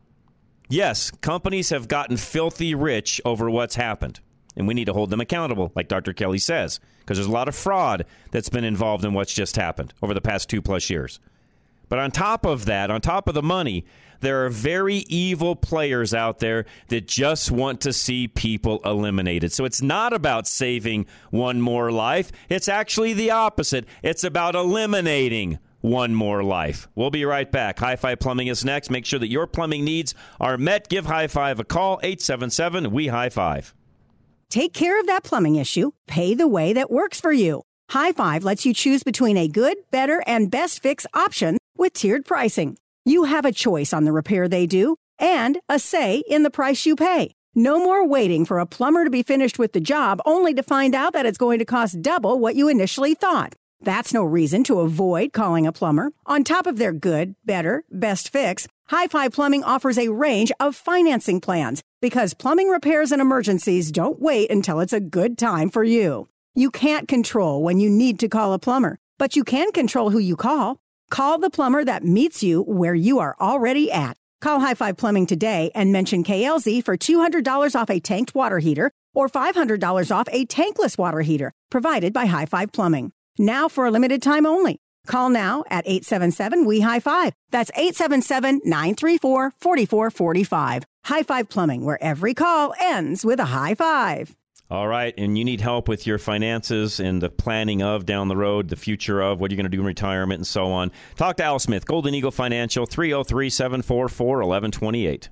Yes, companies have gotten filthy rich over what's happened, and we need to hold them accountable, like Dr. Kelly says, because there's a lot of fraud that's been involved in what's just happened over the past two plus years. But on top of that, on top of the money, there are very evil players out there that just want to see people eliminated. So it's not about saving one more life. It's actually the opposite. It's about eliminating one more life. We'll be right back. High Five Plumbing is next. Make sure that your plumbing needs are met. Give High Five a call, 877 We High Five. Take care of that plumbing issue. Pay the way that works for you. High Five lets you choose between a good, better, and best fix option with tiered pricing. You have a choice on the repair they do and a say in the price you pay. No more waiting for a plumber to be finished with the job only to find out that it's going to cost double what you initially thought. That's no reason to avoid calling a plumber. On top of their good, better, best fix, High Five Plumbing offers a range of financing plans because plumbing repairs and emergencies don't wait until it's a good time for you. You can't control when you need to call a plumber, but you can control who you call. Call the plumber that meets you where you are already at. Call High Five Plumbing today and mention KLZ for $200 off a tanked water heater or $500 off a tankless water heater provided by High Five Plumbing. Now for a limited time only. Call now at 877 We High Five. That's 877 934 4445. High Five Plumbing, where every call ends with a high five. All right, and you need help with your finances and the planning of down the road, the future of what you're going to do in retirement and so on. Talk to Al Smith, Golden Eagle Financial, 303 744 1128.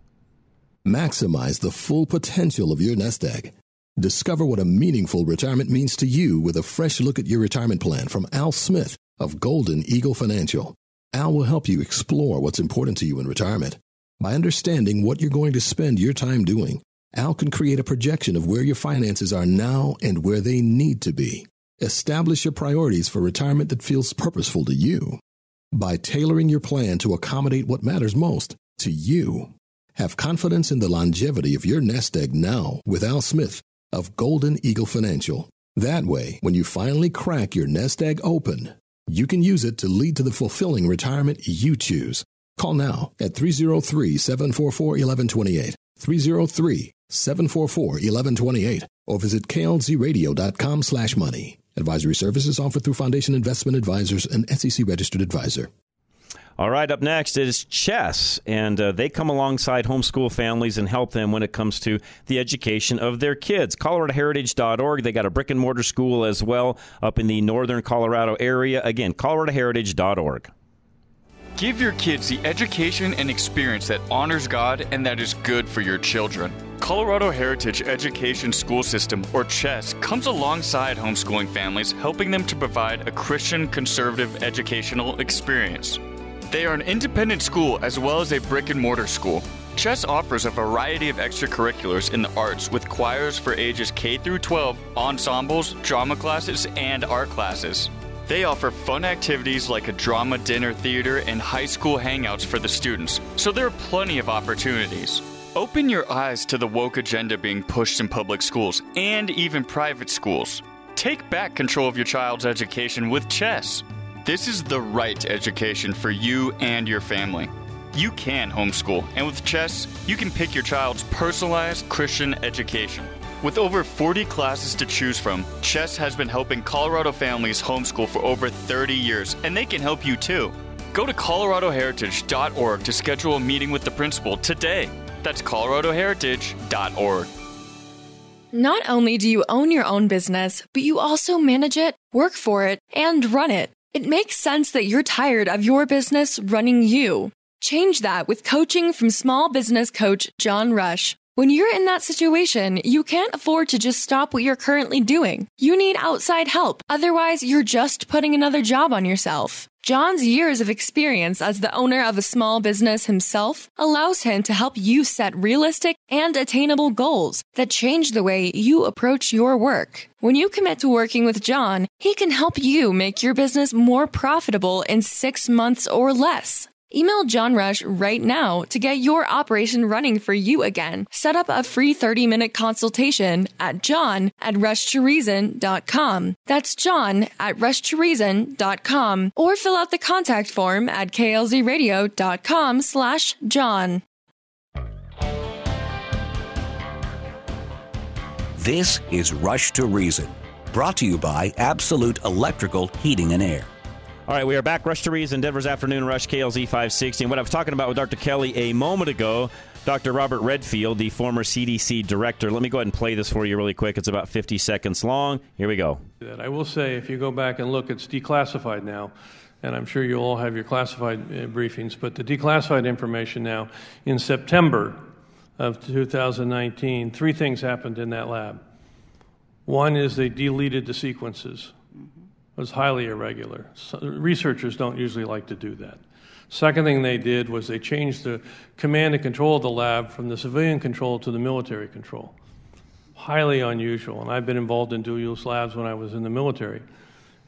Maximize the full potential of your nest egg. Discover what a meaningful retirement means to you with a fresh look at your retirement plan from Al Smith of Golden Eagle Financial. Al will help you explore what's important to you in retirement. By understanding what you're going to spend your time doing, Al can create a projection of where your finances are now and where they need to be. Establish your priorities for retirement that feels purposeful to you. By tailoring your plan to accommodate what matters most to you. Have confidence in the longevity of your nest egg now with Al Smith of Golden Eagle Financial. That way, when you finally crack your nest egg open, you can use it to lead to the fulfilling retirement you choose. Call now at 303 744 1128. 303 744 1128 or visit klzradio.com slash money. Advisory services offered through Foundation Investment Advisors, an SEC registered advisor. All right, up next is Chess, and uh, they come alongside homeschool families and help them when it comes to the education of their kids. ColoradoHeritage.org. They got a brick and mortar school as well up in the northern Colorado area. Again, ColoradoHeritage.org. Give your kids the education and experience that honors God and that is good for your children. Colorado Heritage Education School System, or CHESS, comes alongside homeschooling families, helping them to provide a Christian conservative educational experience. They are an independent school as well as a brick and mortar school. Chess offers a variety of extracurriculars in the arts with choirs for ages K through 12, ensembles, drama classes, and art classes. They offer fun activities like a drama dinner theater and high school hangouts for the students, so there are plenty of opportunities. Open your eyes to the woke agenda being pushed in public schools and even private schools. Take back control of your child's education with chess. This is the right education for you and your family. You can homeschool, and with chess, you can pick your child's personalized Christian education. With over 40 classes to choose from, Chess has been helping Colorado families homeschool for over 30 years, and they can help you too. Go to coloradoheritage.org to schedule a meeting with the principal today. That's coloradoheritage.org. Not only do you own your own business, but you also manage it, work for it, and run it. It makes sense that you're tired of your business running you. Change that with coaching from small business coach John Rush. When you're in that situation, you can't afford to just stop what you're currently doing. You need outside help. Otherwise, you're just putting another job on yourself. John's years of experience as the owner of a small business himself allows him to help you set realistic and attainable goals that change the way you approach your work. When you commit to working with John, he can help you make your business more profitable in six months or less. Email John Rush right now to get your operation running for you again. Set up a free 30 minute consultation at john at rushtoreason.com. That's john at rushtoreason.com or fill out the contact form at klzradio.com slash john. This is Rush to Reason, brought to you by Absolute Electrical Heating and Air. All right, we are back. Rush to Reason, Denver's Afternoon Rush, KLZ 560. And what I was talking about with Dr. Kelly a moment ago, Dr. Robert Redfield, the former CDC director. Let me go ahead and play this for you really quick. It's about 50 seconds long. Here we go. I will say, if you go back and look, it's declassified now. And I'm sure you all have your classified uh, briefings, but the declassified information now, in September of 2019, three things happened in that lab. One is they deleted the sequences was highly irregular. So researchers don't usually like to do that. Second thing they did was they changed the command and control of the lab from the civilian control to the military control. Highly unusual, and I've been involved in dual use labs when I was in the military.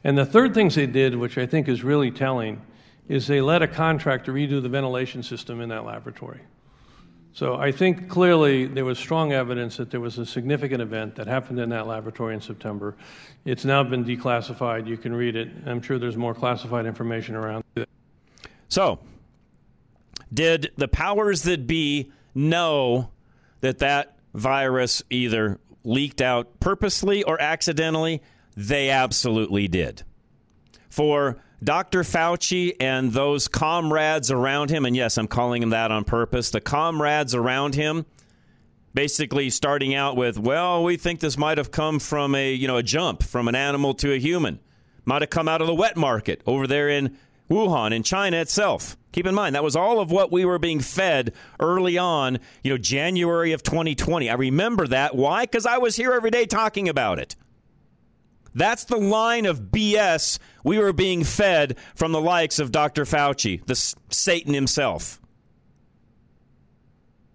And the third things they did, which I think is really telling, is they let a contractor redo the ventilation system in that laboratory. So I think clearly there was strong evidence that there was a significant event that happened in that laboratory in September. It's now been declassified. You can read it. I'm sure there's more classified information around. So, did the powers that be know that that virus either leaked out purposely or accidentally? They absolutely did. For Dr. Fauci and those comrades around him, and yes, I'm calling him that on purpose, the comrades around him basically starting out with, well, we think this might have come from a, you know, a jump from an animal to a human. Might have come out of the wet market over there in Wuhan in China itself. Keep in mind that was all of what we were being fed early on, you know, January of 2020. I remember that. Why? Cuz I was here every day talking about it. That's the line of BS we were being fed from the likes of Dr. Fauci, the s- Satan himself.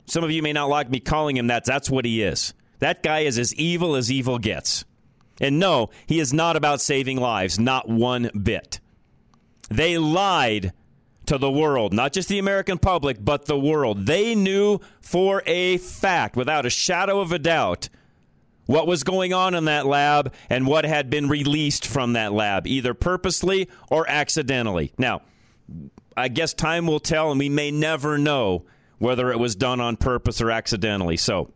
Some of you may not like me calling him that. That's what he is. That guy is as evil as evil gets. And no, he is not about saving lives, not one bit. They lied to the world, not just the American public, but the world. They knew for a fact, without a shadow of a doubt, what was going on in that lab and what had been released from that lab, either purposely or accidentally. Now, I guess time will tell, and we may never know whether it was done on purpose or accidentally. So,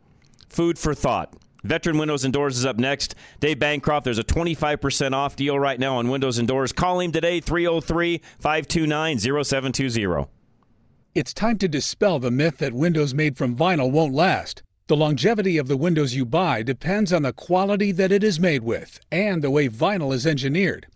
food for thought. Veteran Windows and Doors is up next. Dave Bancroft, there's a 25% off deal right now on Windows and Doors. Call him today, 303 529 0720. It's time to dispel the myth that windows made from vinyl won't last. The longevity of the windows you buy depends on the quality that it is made with and the way vinyl is engineered.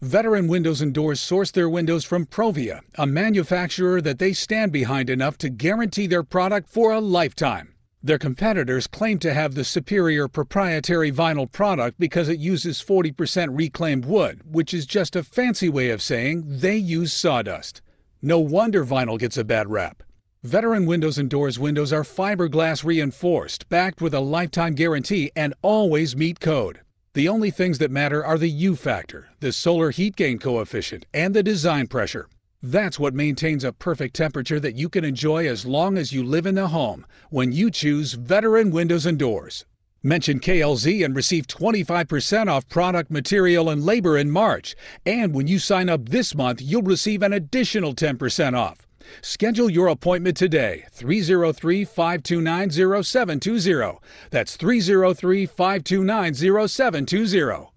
Veteran Windows and Doors source their windows from Provia, a manufacturer that they stand behind enough to guarantee their product for a lifetime. Their competitors claim to have the superior proprietary vinyl product because it uses 40% reclaimed wood, which is just a fancy way of saying they use sawdust. No wonder vinyl gets a bad rap. Veteran Windows and Doors windows are fiberglass reinforced, backed with a lifetime guarantee, and always meet code. The only things that matter are the U factor, the solar heat gain coefficient, and the design pressure. That's what maintains a perfect temperature that you can enjoy as long as you live in the home when you choose Veteran Windows and Doors. Mention KLZ and receive 25% off product, material, and labor in March. And when you sign up this month, you'll receive an additional 10% off. Schedule your appointment today, 303 529 0720. That's 303 529 0720.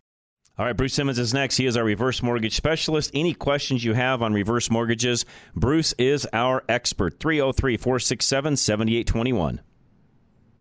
All right, Bruce Simmons is next. He is our reverse mortgage specialist. Any questions you have on reverse mortgages, Bruce is our expert. 303 467 7821.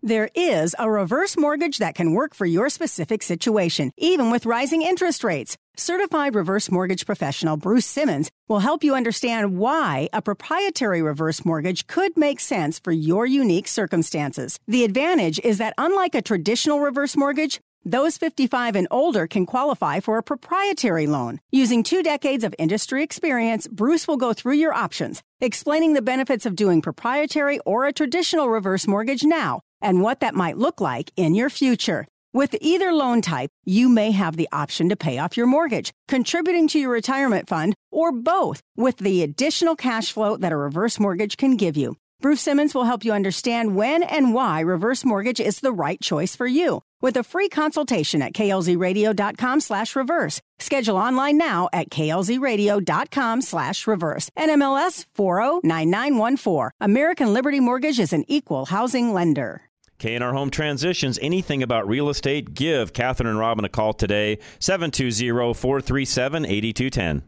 There is a reverse mortgage that can work for your specific situation, even with rising interest rates. Certified reverse mortgage professional Bruce Simmons will help you understand why a proprietary reverse mortgage could make sense for your unique circumstances. The advantage is that unlike a traditional reverse mortgage, those 55 and older can qualify for a proprietary loan. Using two decades of industry experience, Bruce will go through your options, explaining the benefits of doing proprietary or a traditional reverse mortgage now and what that might look like in your future. With either loan type, you may have the option to pay off your mortgage, contributing to your retirement fund, or both with the additional cash flow that a reverse mortgage can give you. Bruce Simmons will help you understand when and why reverse mortgage is the right choice for you with a free consultation at klzradio.com slash reverse. Schedule online now at klzradio.com slash reverse. NMLS 409914. American Liberty Mortgage is an equal housing lender. K&R Home Transitions, anything about real estate, give Catherine and Robin a call today, 720-437-8210.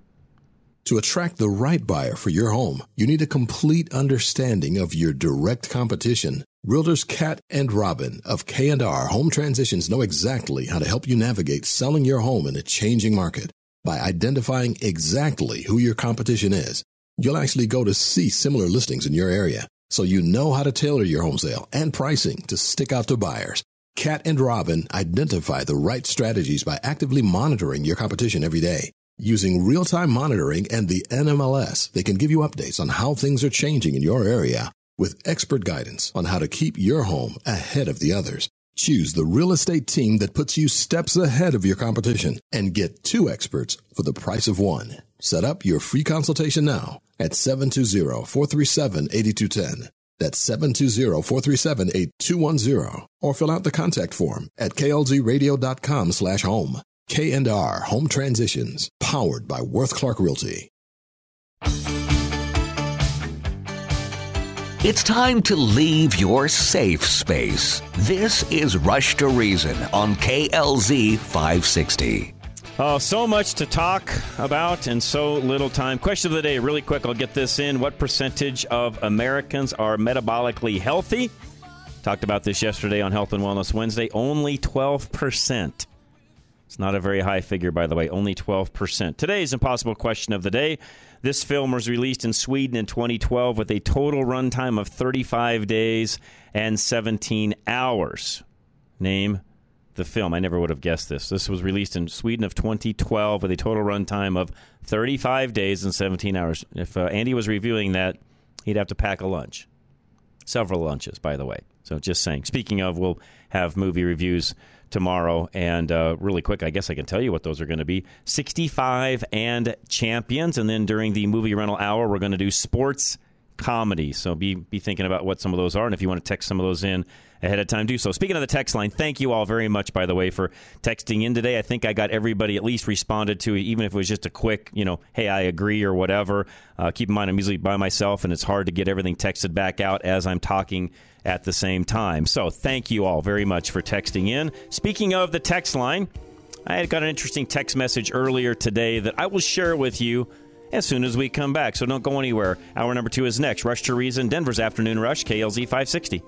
To attract the right buyer for your home, you need a complete understanding of your direct competition. Realtors Cat and Robin of K&R Home Transitions know exactly how to help you navigate selling your home in a changing market. By identifying exactly who your competition is, you'll actually go to see similar listings in your area, so you know how to tailor your home sale and pricing to stick out to buyers. Cat and Robin identify the right strategies by actively monitoring your competition every day. Using real time monitoring and the NMLS, they can give you updates on how things are changing in your area with expert guidance on how to keep your home ahead of the others. Choose the real estate team that puts you steps ahead of your competition and get two experts for the price of one. Set up your free consultation now at 720-437-8210. That's 720-437-8210 or fill out the contact form at klzradio.com slash home. K&R Home Transitions, powered by Worth Clark Realty. It's time to leave your safe space. This is Rush to Reason on KLZ 560. Oh, so much to talk about and so little time. Question of the day, really quick, I'll get this in. What percentage of Americans are metabolically healthy? Talked about this yesterday on Health and Wellness Wednesday. Only 12%. It's not a very high figure, by the way, only 12%. Today's impossible question of the day. This film was released in Sweden in 2012 with a total runtime of 35 days and 17 hours. Name the film. I never would have guessed this. This was released in Sweden of 2012 with a total runtime of 35 days and 17 hours. If uh, Andy was reviewing that, he'd have to pack a lunch. Several lunches, by the way. So just saying. Speaking of, we'll have movie reviews tomorrow. And uh, really quick, I guess I can tell you what those are going to be 65 and champions. And then during the movie rental hour, we're going to do sports comedy. So be, be thinking about what some of those are. And if you want to text some of those in ahead of time, do so. Speaking of the text line, thank you all very much, by the way, for texting in today. I think I got everybody at least responded to, even if it was just a quick, you know, hey, I agree or whatever. Uh, keep in mind, I'm usually by myself, and it's hard to get everything texted back out as I'm talking at the same time. So thank you all very much for texting in. Speaking of the text line, I had got an interesting text message earlier today that I will share with you as soon as we come back. So don't go anywhere. Hour number two is next. Rush to Reason, Denver's Afternoon Rush, KLZ 560.